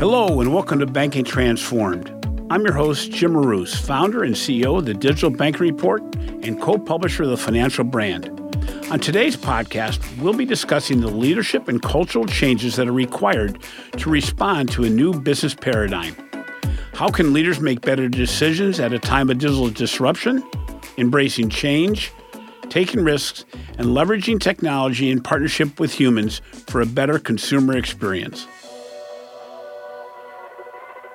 Hello, and welcome to Banking Transformed. I'm your host, Jim Marous, founder and CEO of the Digital Banking Report and co publisher of the Financial Brand. On today's podcast, we'll be discussing the leadership and cultural changes that are required to respond to a new business paradigm. How can leaders make better decisions at a time of digital disruption, embracing change, taking risks, and leveraging technology in partnership with humans for a better consumer experience?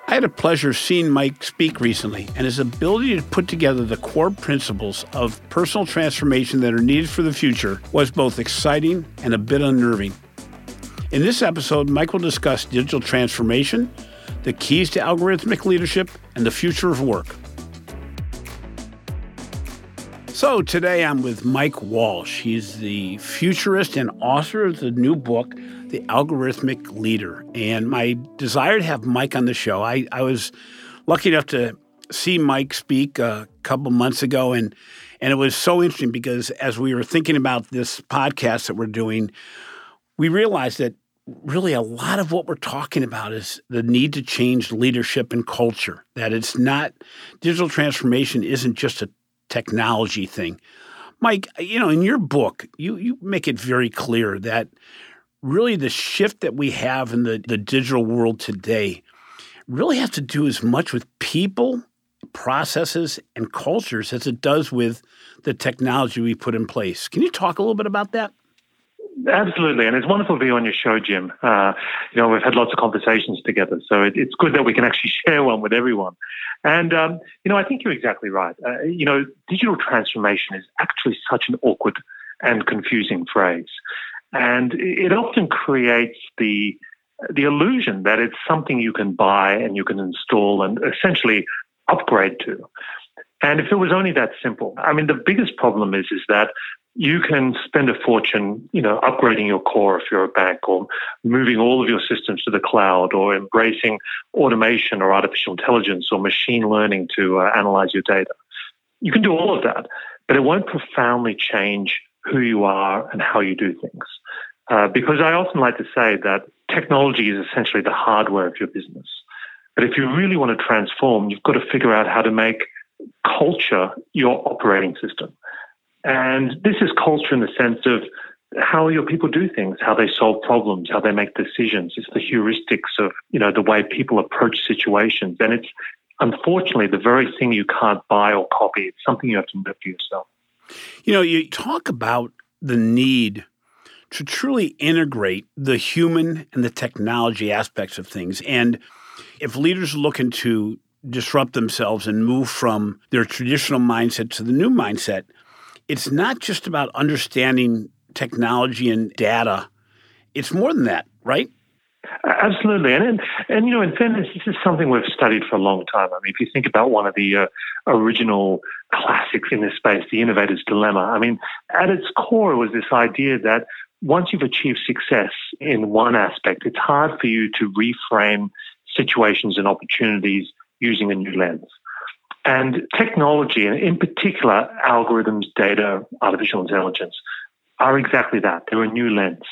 I had a pleasure seeing Mike speak recently, and his ability to put together the core principles of personal transformation that are needed for the future was both exciting and a bit unnerving. In this episode, Mike will discuss digital transformation, the keys to algorithmic leadership, and the future of work. So today I'm with Mike Walsh. He's the futurist and author of the new book, The Algorithmic Leader. And my desire to have Mike on the show, I, I was lucky enough to see Mike speak a couple months ago, and and it was so interesting because as we were thinking about this podcast that we're doing, we realized that really a lot of what we're talking about is the need to change leadership and culture. That it's not digital transformation isn't just a technology thing. Mike, you know, in your book, you you make it very clear that really the shift that we have in the, the digital world today really has to do as much with people, processes, and cultures as it does with the technology we put in place. Can you talk a little bit about that? Absolutely, and it's wonderful to be on your show, Jim. Uh, you know, we've had lots of conversations together, so it, it's good that we can actually share one with everyone. And um, you know, I think you're exactly right. Uh, you know, digital transformation is actually such an awkward and confusing phrase, and it often creates the the illusion that it's something you can buy and you can install and essentially upgrade to. And if it was only that simple, I mean, the biggest problem is is that you can spend a fortune, you know, upgrading your core if you're a bank or moving all of your systems to the cloud or embracing automation or artificial intelligence or machine learning to uh, analyze your data. You can do all of that, but it won't profoundly change who you are and how you do things. Uh, because I often like to say that technology is essentially the hardware of your business. But if you really want to transform, you've got to figure out how to make culture your operating system. And this is culture in the sense of how your people do things, how they solve problems, how they make decisions. It's the heuristics of, you know, the way people approach situations. And it's unfortunately the very thing you can't buy or copy. It's something you have to live for yourself. You know, you talk about the need to truly integrate the human and the technology aspects of things. And if leaders are looking to disrupt themselves and move from their traditional mindset to the new mindset, it's not just about understanding technology and data. It's more than that, right? Absolutely, and, and and you know, in fairness, this is something we've studied for a long time. I mean, if you think about one of the uh, original classics in this space, the innovator's dilemma. I mean, at its core was this idea that once you've achieved success in one aspect, it's hard for you to reframe situations and opportunities using a new lens. And technology, and in particular, algorithms, data, artificial intelligence, are exactly that. They're a new lens.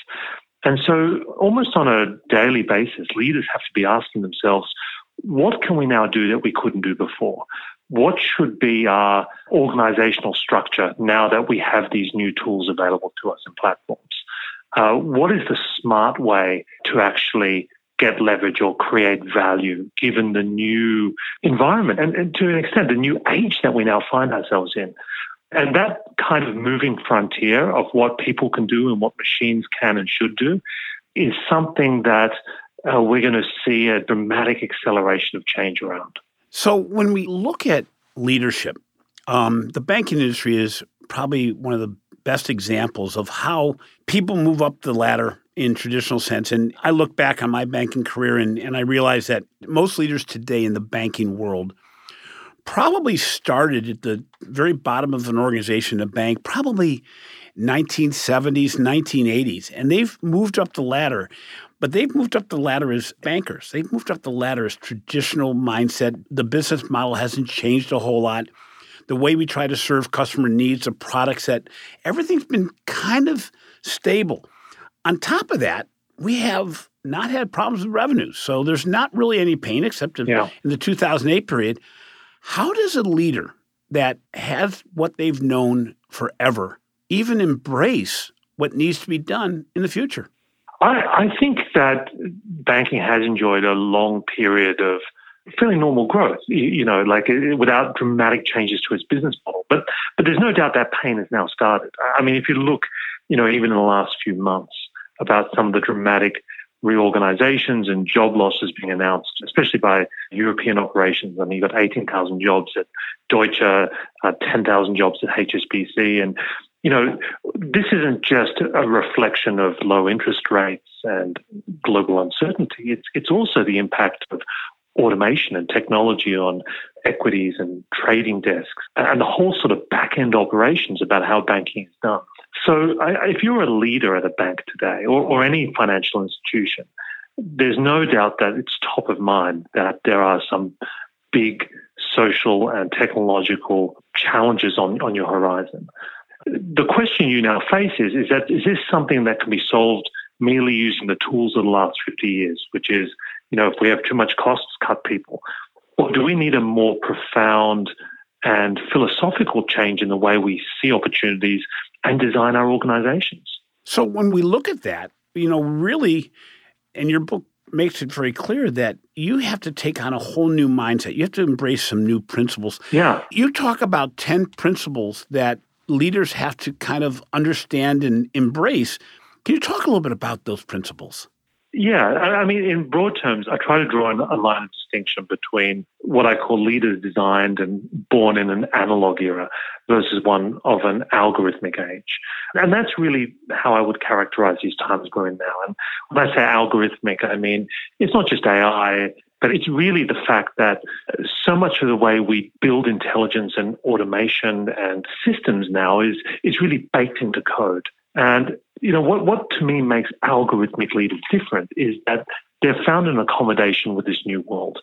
And so, almost on a daily basis, leaders have to be asking themselves, what can we now do that we couldn't do before? What should be our organizational structure now that we have these new tools available to us and platforms? Uh, what is the smart way to actually get leverage or create value given the new environment and, and to an extent the new age that we now find ourselves in. And that kind of moving frontier of what people can do and what machines can and should do is something that uh, we're going to see a dramatic acceleration of change around. So, when we look at leadership, um, the banking industry is probably one of the best examples of how people move up the ladder in traditional sense. And I look back on my banking career and, and I realize that most leaders today in the banking world probably started at the very bottom of an organization, a bank, probably 1970s, 1980s, and they've moved up the ladder. But they've moved up the ladder as bankers. They've moved up the ladder as traditional mindset. The business model hasn't changed a whole lot. The way we try to serve customer needs, the products that everything's been kind of stable. On top of that, we have not had problems with revenues. So there's not really any pain except in, yeah. in the 2008 period. How does a leader that has what they've known forever even embrace what needs to be done in the future? I, I think that banking has enjoyed a long period of fairly normal growth, you, know, like uh, without dramatic changes to its business model. But but there's no doubt that pain has now started. I mean, if you look, you know, even in the last few months about some of the dramatic reorganizations and job losses being announced, especially by European operations. I mean, you've got 18,000 jobs at Deutsche, uh, 10,000 jobs at HSBC. And, you know, this isn't just a reflection of low interest rates and global uncertainty. It's, it's also the impact of automation and technology on equities and trading desks and the whole sort of back end operations about how banking is done. So, I, if you're a leader at a bank today or, or any financial institution, there's no doubt that it's top of mind that there are some big social and technological challenges on, on your horizon. The question you now face is, is that is this something that can be solved merely using the tools of the last 50 years, which is, you know, if we have too much costs, cut people? Or do we need a more profound and philosophical change in the way we see opportunities and design our organizations. So when we look at that, you know, really, and your book makes it very clear that you have to take on a whole new mindset. You have to embrace some new principles. Yeah. You talk about 10 principles that leaders have to kind of understand and embrace. Can you talk a little bit about those principles? Yeah, I mean, in broad terms, I try to draw a line of distinction between what I call leaders designed and born in an analog era versus one of an algorithmic age. And that's really how I would characterize these times we're in now. And when I say algorithmic, I mean, it's not just AI, but it's really the fact that so much of the way we build intelligence and automation and systems now is, is really baked into code. And you know, what, what to me makes algorithmic leaders different is that they've found an accommodation with this new world.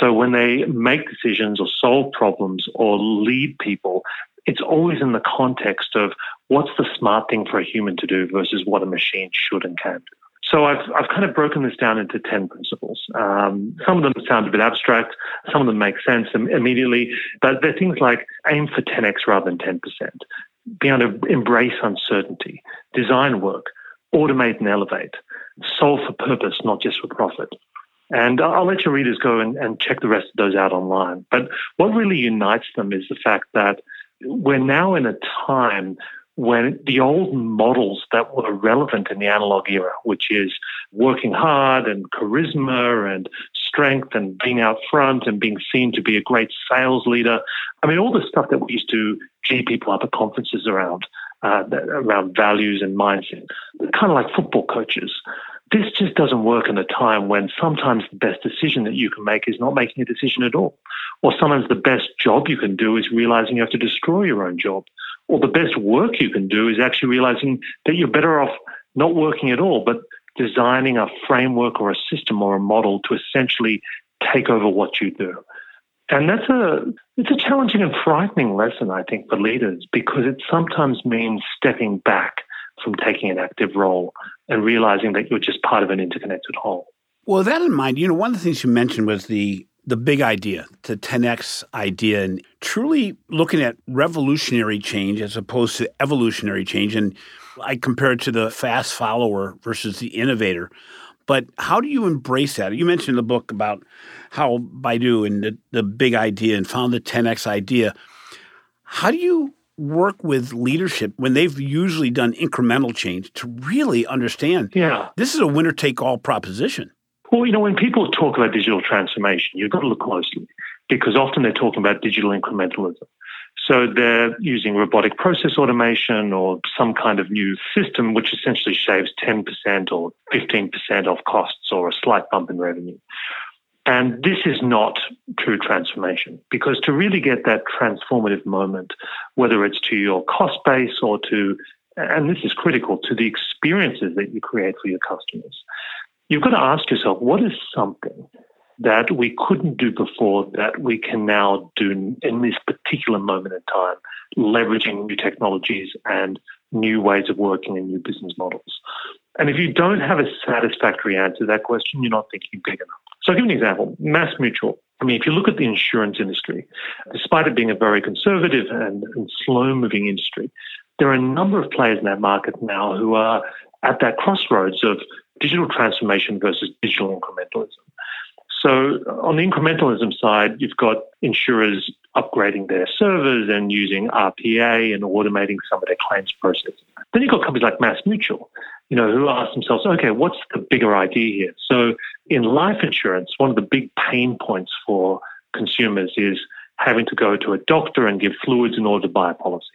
So when they make decisions or solve problems or lead people, it's always in the context of what's the smart thing for a human to do versus what a machine should and can do. So I've, I've kind of broken this down into 10 principles. Um, some of them sound a bit abstract. Some of them make sense immediately, but they're things like aim for 10x rather than 10% be able to embrace uncertainty, design work, automate and elevate, solve for purpose, not just for profit. And I'll let your readers go and, and check the rest of those out online. But what really unites them is the fact that we're now in a time when the old models that were relevant in the analog era, which is working hard and charisma and strength and being out front and being seen to be a great sales leader. I mean, all the stuff that we used to gee people up at conferences around, uh, around values and mindset, kind of like football coaches. This just doesn't work in a time when sometimes the best decision that you can make is not making a decision at all. Or sometimes the best job you can do is realizing you have to destroy your own job. Or the best work you can do is actually realizing that you're better off not working at all, but designing a framework or a system or a model to essentially take over what you do. And that's a it's a challenging and frightening lesson, I think, for leaders because it sometimes means stepping back from taking an active role and realizing that you're just part of an interconnected whole. Well, that in mind, you know, one of the things you mentioned was the the big idea, the 10x idea, and truly looking at revolutionary change as opposed to evolutionary change. And I compare it to the fast follower versus the innovator. But how do you embrace that? You mentioned in the book about how Baidu and the, the big idea and found the 10x idea. How do you work with leadership when they've usually done incremental change to really understand yeah. this is a winner take all proposition? Well, you know, when people talk about digital transformation, you've got to look closely because often they're talking about digital incrementalism. So they're using robotic process automation or some kind of new system which essentially shaves 10% or 15% off costs or a slight bump in revenue. And this is not true transformation because to really get that transformative moment, whether it's to your cost base or to, and this is critical, to the experiences that you create for your customers, you've got to ask yourself what is something that we couldn't do before that we can now do in this particular moment in time, leveraging new technologies and new ways of working and new business models. And if you don't have a satisfactory answer to that question, you're not thinking big enough. So I'll give an example. Mass Mutual. I mean, if you look at the insurance industry, despite it being a very conservative and, and slow moving industry, there are a number of players in that market now who are at that crossroads of digital transformation versus digital incrementalism. So on the incrementalism side, you've got insurers upgrading their servers and using RPA and automating some of their claims processes. Then you've got companies like Mass Mutual, you know, who ask themselves, okay, what's the bigger idea here? So in life insurance, one of the big pain points for consumers is having to go to a doctor and give fluids in order to buy a policy.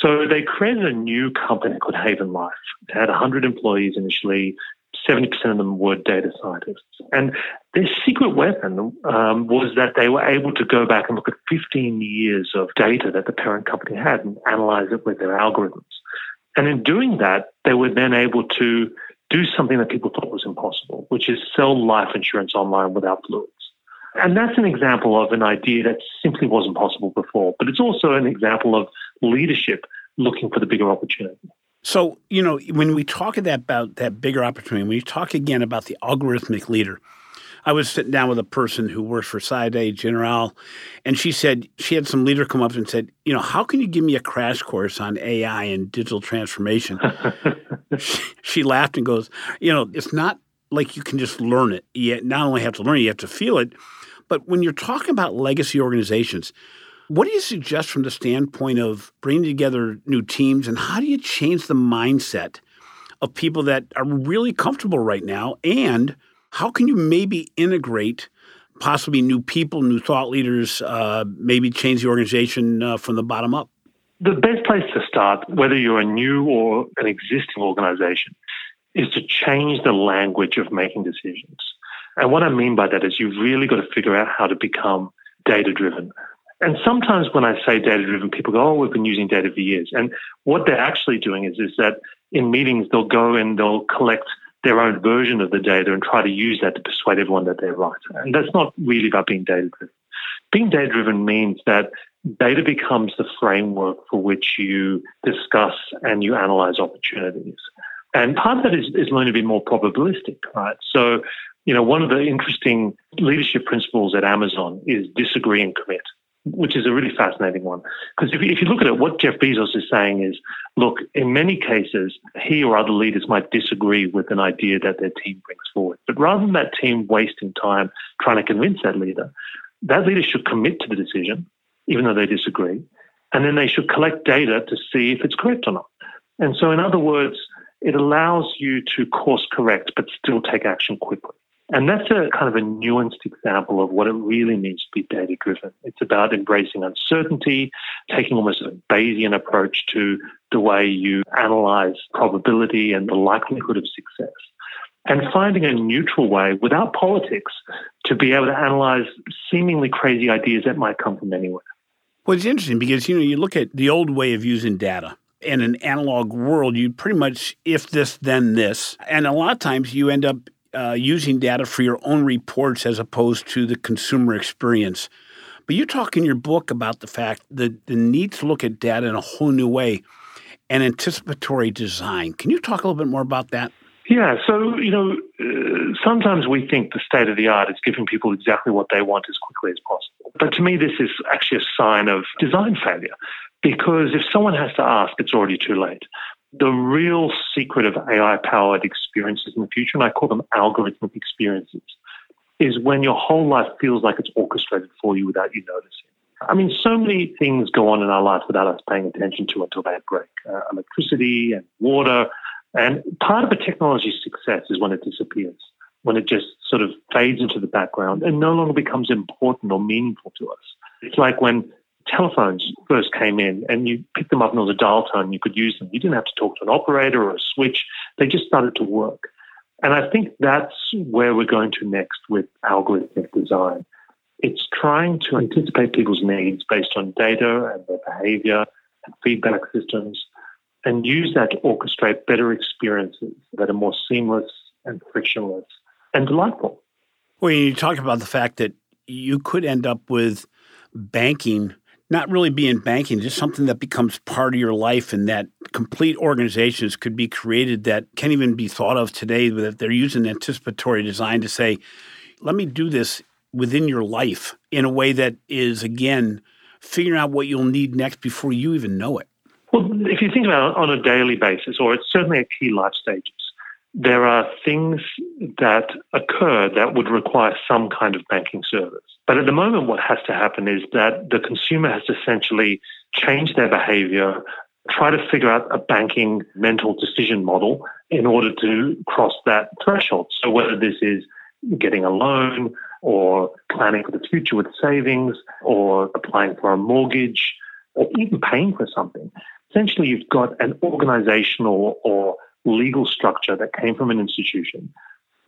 So they created a new company called Haven Life. They had 100 employees initially. 70% of them were data scientists. And their secret weapon um, was that they were able to go back and look at 15 years of data that the parent company had and analyze it with their algorithms. And in doing that, they were then able to do something that people thought was impossible, which is sell life insurance online without fluids. And that's an example of an idea that simply wasn't possible before. But it's also an example of leadership looking for the bigger opportunity. So, you know, when we talk about that bigger opportunity, when you talk again about the algorithmic leader, I was sitting down with a person who works for Société Générale, and she said she had some leader come up and said, you know, how can you give me a crash course on AI and digital transformation? she, she, laughed and goes, you know, it's not like you can just learn it. You not only have to learn it, you have to feel it. But when you're talking about legacy organizations, what do you suggest from the standpoint of bringing together new teams and how do you change the mindset of people that are really comfortable right now and – how can you maybe integrate possibly new people, new thought leaders, uh, maybe change the organization uh, from the bottom up? The best place to start, whether you're a new or an existing organization, is to change the language of making decisions. And what I mean by that is you've really got to figure out how to become data driven. And sometimes when I say data driven, people go, oh, we've been using data for years. And what they're actually doing is, is that in meetings, they'll go and they'll collect their own version of the data and try to use that to persuade everyone that they're right. And that's not really about being data driven. Being data driven means that data becomes the framework for which you discuss and you analyze opportunities. And part of that is, is learning to be more probabilistic, right? So, you know, one of the interesting leadership principles at Amazon is disagree and commit which is a really fascinating one. Because if, if you look at it, what Jeff Bezos is saying is look, in many cases, he or other leaders might disagree with an idea that their team brings forward. But rather than that team wasting time trying to convince that leader, that leader should commit to the decision, even though they disagree. And then they should collect data to see if it's correct or not. And so, in other words, it allows you to course correct, but still take action quickly. And that's a kind of a nuanced example of what it really means to be data driven. It's about embracing uncertainty, taking almost a Bayesian approach to the way you analyze probability and the likelihood of success. And finding a neutral way without politics to be able to analyze seemingly crazy ideas that might come from anywhere. Well, it's interesting because you know you look at the old way of using data. In an analog world, you pretty much if this then this, and a lot of times you end up uh, using data for your own reports as opposed to the consumer experience. But you talk in your book about the fact that the need to look at data in a whole new way and anticipatory design. Can you talk a little bit more about that? Yeah, so, you know, uh, sometimes we think the state of the art is giving people exactly what they want as quickly as possible. But to me, this is actually a sign of design failure because if someone has to ask, it's already too late the real secret of AI powered experiences in the future, and I call them algorithmic experiences, is when your whole life feels like it's orchestrated for you without you noticing. I mean, so many things go on in our lives without us paying attention to until they break uh, electricity and water. And part of a technology's success is when it disappears, when it just sort of fades into the background and no longer becomes important or meaningful to us. It's like when telephones first came in and you picked them up and there was a dial tone, you could use them. You didn't have to talk to an operator or a switch. They just started to work. And I think that's where we're going to next with algorithmic design. It's trying to anticipate people's needs based on data and their behavior and feedback systems and use that to orchestrate better experiences that are more seamless and frictionless and delightful. Well, you talk about the fact that you could end up with banking not really being banking, just something that becomes part of your life and that complete organizations could be created that can't even be thought of today, that they're using anticipatory design to say, let me do this within your life in a way that is, again, figuring out what you'll need next before you even know it? Well, if you think about it on a daily basis, or it's certainly a key life stages, there are things that occur that would require some kind of banking service. But at the moment, what has to happen is that the consumer has to essentially change their behavior, try to figure out a banking mental decision model in order to cross that threshold. So whether this is getting a loan or planning for the future with savings or applying for a mortgage or even paying for something. Essentially, you've got an organizational or legal structure that came from an institution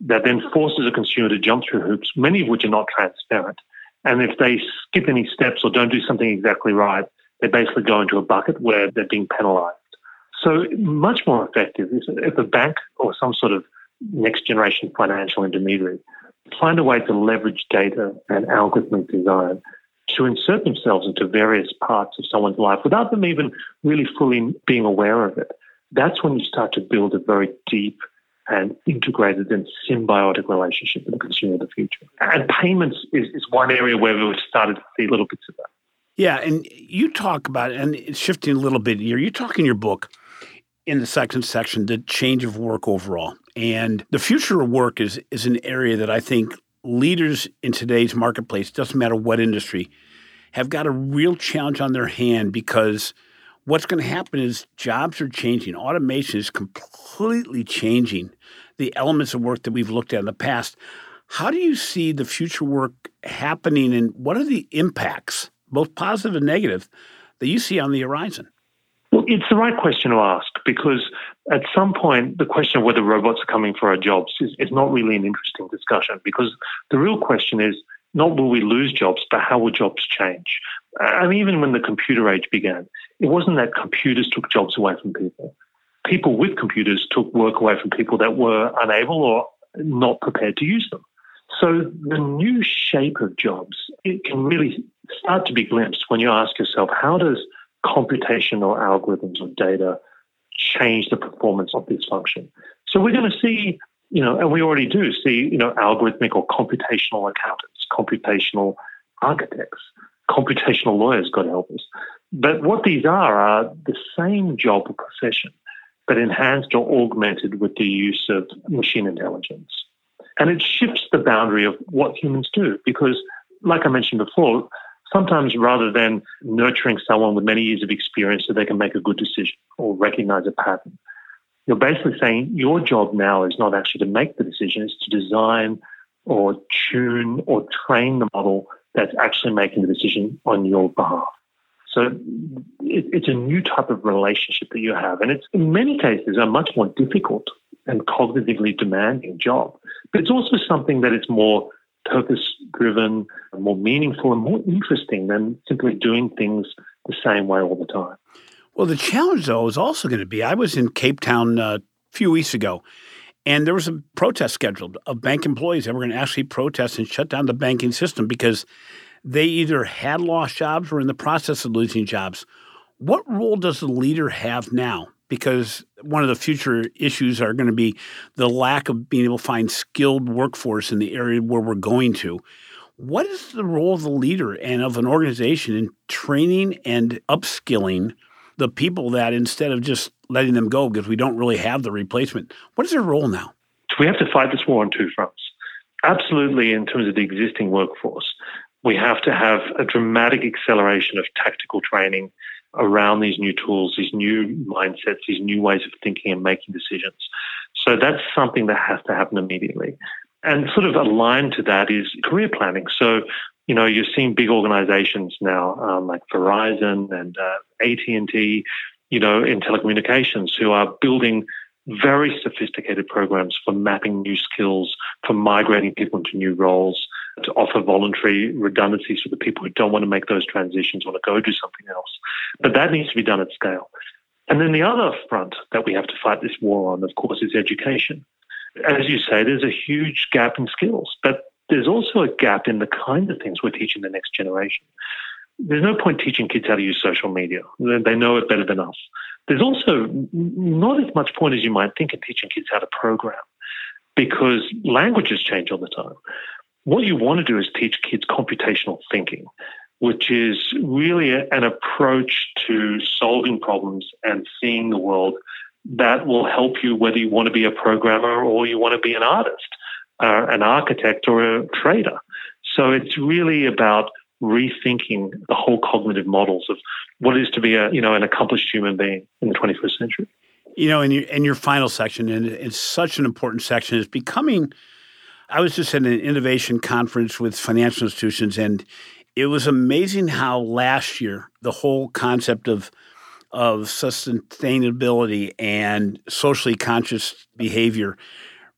that then forces a consumer to jump through hoops, many of which are not transparent. And if they skip any steps or don't do something exactly right, they basically go into a bucket where they're being penalized. So much more effective is if a bank or some sort of next generation financial intermediary find a way to leverage data and algorithmic design to insert themselves into various parts of someone's life without them even really fully being aware of it. That's when you start to build a very deep and integrated and symbiotic relationship with the consumer of the future. And payments is, is one area where we've started to see little bits of that. Yeah, and you talk about, and it's shifting a little bit here, you talk in your book in the second section, the change of work overall. And the future of work is is an area that I think leaders in today's marketplace, doesn't matter what industry, have got a real challenge on their hand because what's going to happen is jobs are changing. Automation is completely changing the elements of work that we've looked at in the past. How do you see the future work happening and what are the impacts, both positive and negative, that you see on the horizon? Well, it's the right question to ask because at some point, the question of whether robots are coming for our jobs is, is not really an interesting discussion because the real question is not will we lose jobs, but how will jobs change? And even when the computer age began, it wasn't that computers took jobs away from people. People with computers took work away from people that were unable or not prepared to use them. So the new shape of jobs, it can really start to be glimpsed when you ask yourself, how does computational algorithms or data change the performance of this function. So we're going to see, you know, and we already do see, you know, algorithmic or computational accountants, computational architects, computational lawyers, God help us. But what these are are the same job or profession, but enhanced or augmented with the use of machine intelligence. And it shifts the boundary of what humans do because, like I mentioned before, sometimes rather than nurturing someone with many years of experience so they can make a good decision or recognize a pattern, you're basically saying your job now is not actually to make the decision, it's to design or tune or train the model that's actually making the decision on your behalf. So it, it's a new type of relationship that you have. And it's in many cases a much more difficult and cognitively demanding job. But it's also something that is more purpose driven, more meaningful, and more interesting than simply doing things the same way all the time. Well, the challenge, though, is also going to be I was in Cape Town uh, a few weeks ago, and there was a protest scheduled of bank employees that were going to actually protest and shut down the banking system because they either had lost jobs or in the process of losing jobs. What role does the leader have now because one of the future issues are going to be the lack of being able to find skilled workforce in the area where we're going to. What is the role of the leader and of an organization in training and upskilling the people that instead of just letting them go because we don't really have the replacement? What is their role now? We have to fight this war on two fronts. Absolutely, in terms of the existing workforce, we have to have a dramatic acceleration of tactical training around these new tools, these new mindsets, these new ways of thinking and making decisions. So that's something that has to happen immediately. And sort of aligned to that is career planning. So, you know, you're seeing big organizations now um, like Verizon and uh, AT&T, you know, in telecommunications who are building very sophisticated programs for mapping new skills, for migrating people into new roles, to offer voluntary redundancies for the people who don't want to make those transitions, want to go do something else. But that needs to be done at scale. And then the other front that we have to fight this war on, of course, is education. As you say, there's a huge gap in skills, but there's also a gap in the kind of things we're teaching the next generation. There's no point teaching kids how to use social media. They know it better than us. there's also not as much point as you might think in teaching kids how to program because languages change all the time. What you want to do is teach kids computational thinking, which is really an approach to solving problems and seeing the world that will help you whether you want to be a programmer or you want to be an artist, uh, an architect or a trader. So it's really about rethinking the whole cognitive models of what it is to be a you know an accomplished human being in the 21st century. You know, in your in your final section, and it's such an important section, is becoming. I was just at an innovation conference with financial institutions, and it was amazing how last year the whole concept of of sustainability and socially conscious behavior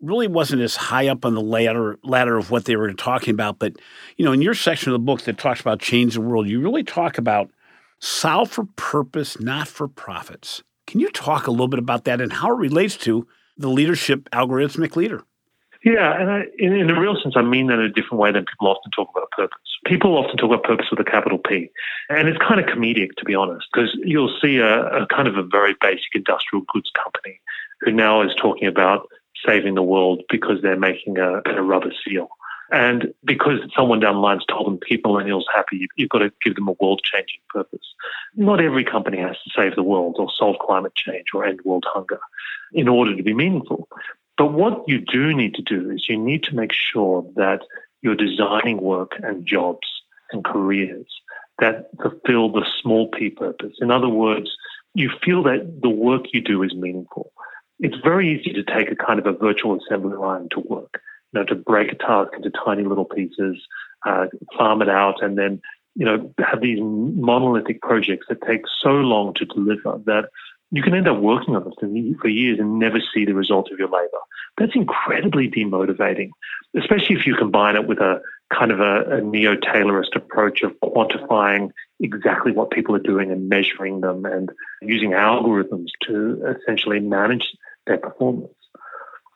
really wasn't as high up on the ladder ladder of what they were talking about. But you know, in your section of the book that talks about change the world, you really talk about solve for purpose, not for profits. Can you talk a little bit about that and how it relates to the leadership algorithmic leader? Yeah, and I, in, in a real sense, I mean that in a different way than people often talk about purpose. People often talk about purpose with a capital P, and it's kind of comedic, to be honest, because you'll see a, a kind of a very basic industrial goods company who now is talking about saving the world because they're making a, rubber seal. And because someone down the line's told them keep millennials happy, you've got to give them a world changing purpose. Not every company has to save the world or solve climate change or end world hunger in order to be meaningful. But what you do need to do is you need to make sure that you're designing work and jobs and careers that fulfill the small p purpose. In other words, you feel that the work you do is meaningful it's very easy to take a kind of a virtual assembly line to work, you know, to break a task into tiny little pieces, uh, farm it out, and then, you know, have these monolithic projects that take so long to deliver that you can end up working on them for years and never see the result of your labor. That's incredibly demotivating, especially if you combine it with a kind of a, a neo Taylorist approach of quantifying exactly what people are doing and measuring them and using algorithms to essentially manage their performance.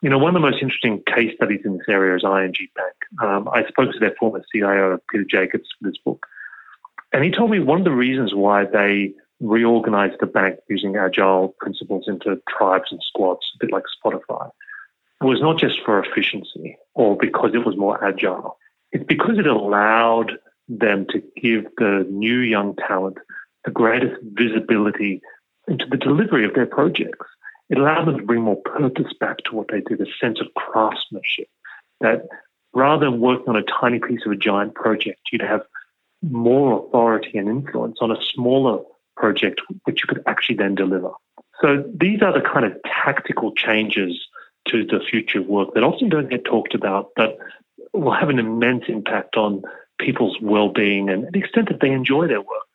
You know, one of the most interesting case studies in this area is ING Bank. Um, I spoke to their former CIO, Peter Jacobs, for this book. And he told me one of the reasons why they reorganized the bank using agile principles into tribes and squads, a bit like Spotify, was not just for efficiency or because it was more agile. It's because it allowed them to give the new young talent the greatest visibility into the delivery of their projects. It allowed them to bring more purpose back to what they did, a sense of craftsmanship. That rather than working on a tiny piece of a giant project, you'd have more authority and influence on a smaller project, which you could actually then deliver. So these are the kind of tactical changes to the future work that often don't get talked about, but will have an immense impact on people's well-being and the extent that they enjoy their work.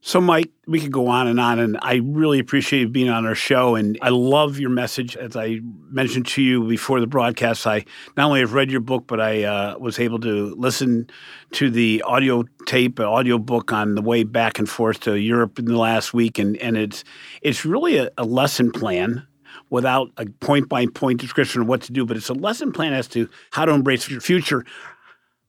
So, Mike, we could go on and on, and I really appreciate you being on our show. And I love your message. As I mentioned to you before the broadcast, I not only have read your book, but I uh, was able to listen to the audio tape, audio book on the way back and forth to Europe in the last week. And, and it's, it's really a, a lesson plan without a point by point description of what to do, but it's a lesson plan as to how to embrace your future.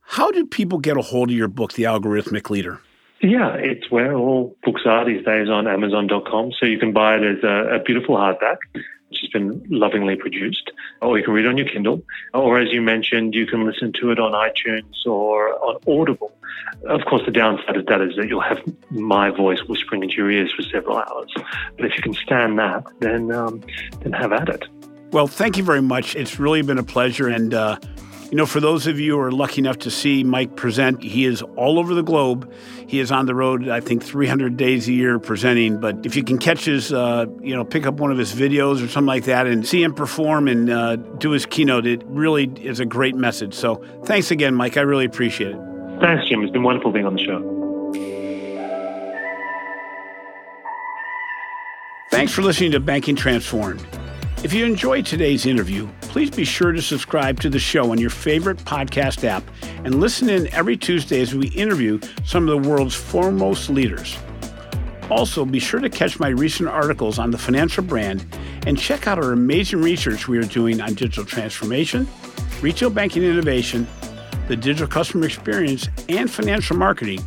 How do people get a hold of your book, The Algorithmic Leader? Yeah, it's where all books are these days on Amazon.com. So you can buy it as a, a, beautiful hardback, which has been lovingly produced, or you can read it on your Kindle. Or as you mentioned, you can listen to it on iTunes or on Audible. Of course, the downside of that is that you'll have my voice whispering into your ears for several hours. But if you can stand that, then um, then have at it. Well, thank you very much. It's really been a pleasure, and. Uh, you know, for those of you who are lucky enough to see Mike present, he is all over the globe. He is on the road, I think, 300 days a year presenting. But if you can catch his, uh, you know, pick up one of his videos or something like that and see him perform and uh, do his keynote, it really is a great message. So thanks again, Mike. I really appreciate it. Thanks, Jim. It's been wonderful being on the show. Thanks for listening to Banking Transformed. If you enjoyed today's interview, please be sure to subscribe to the show on your favorite podcast app and listen in every Tuesday as we interview some of the world's foremost leaders. Also, be sure to catch my recent articles on the financial brand and check out our amazing research we are doing on digital transformation, retail banking innovation, the digital customer experience, and financial marketing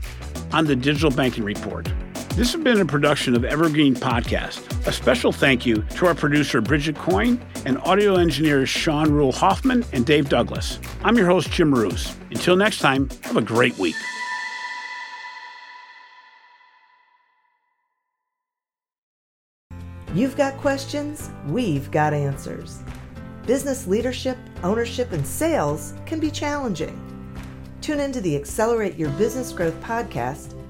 on the Digital Banking Report. This has been a production of Evergreen Podcast. A special thank you to our producer, Bridget Coyne, and audio engineers Sean Rule Hoffman and Dave Douglas. I'm your host, Jim Marous. Until next time, have a great week. You've got questions, we've got answers. Business leadership, ownership, and sales can be challenging. Tune into the Accelerate Your Business Growth podcast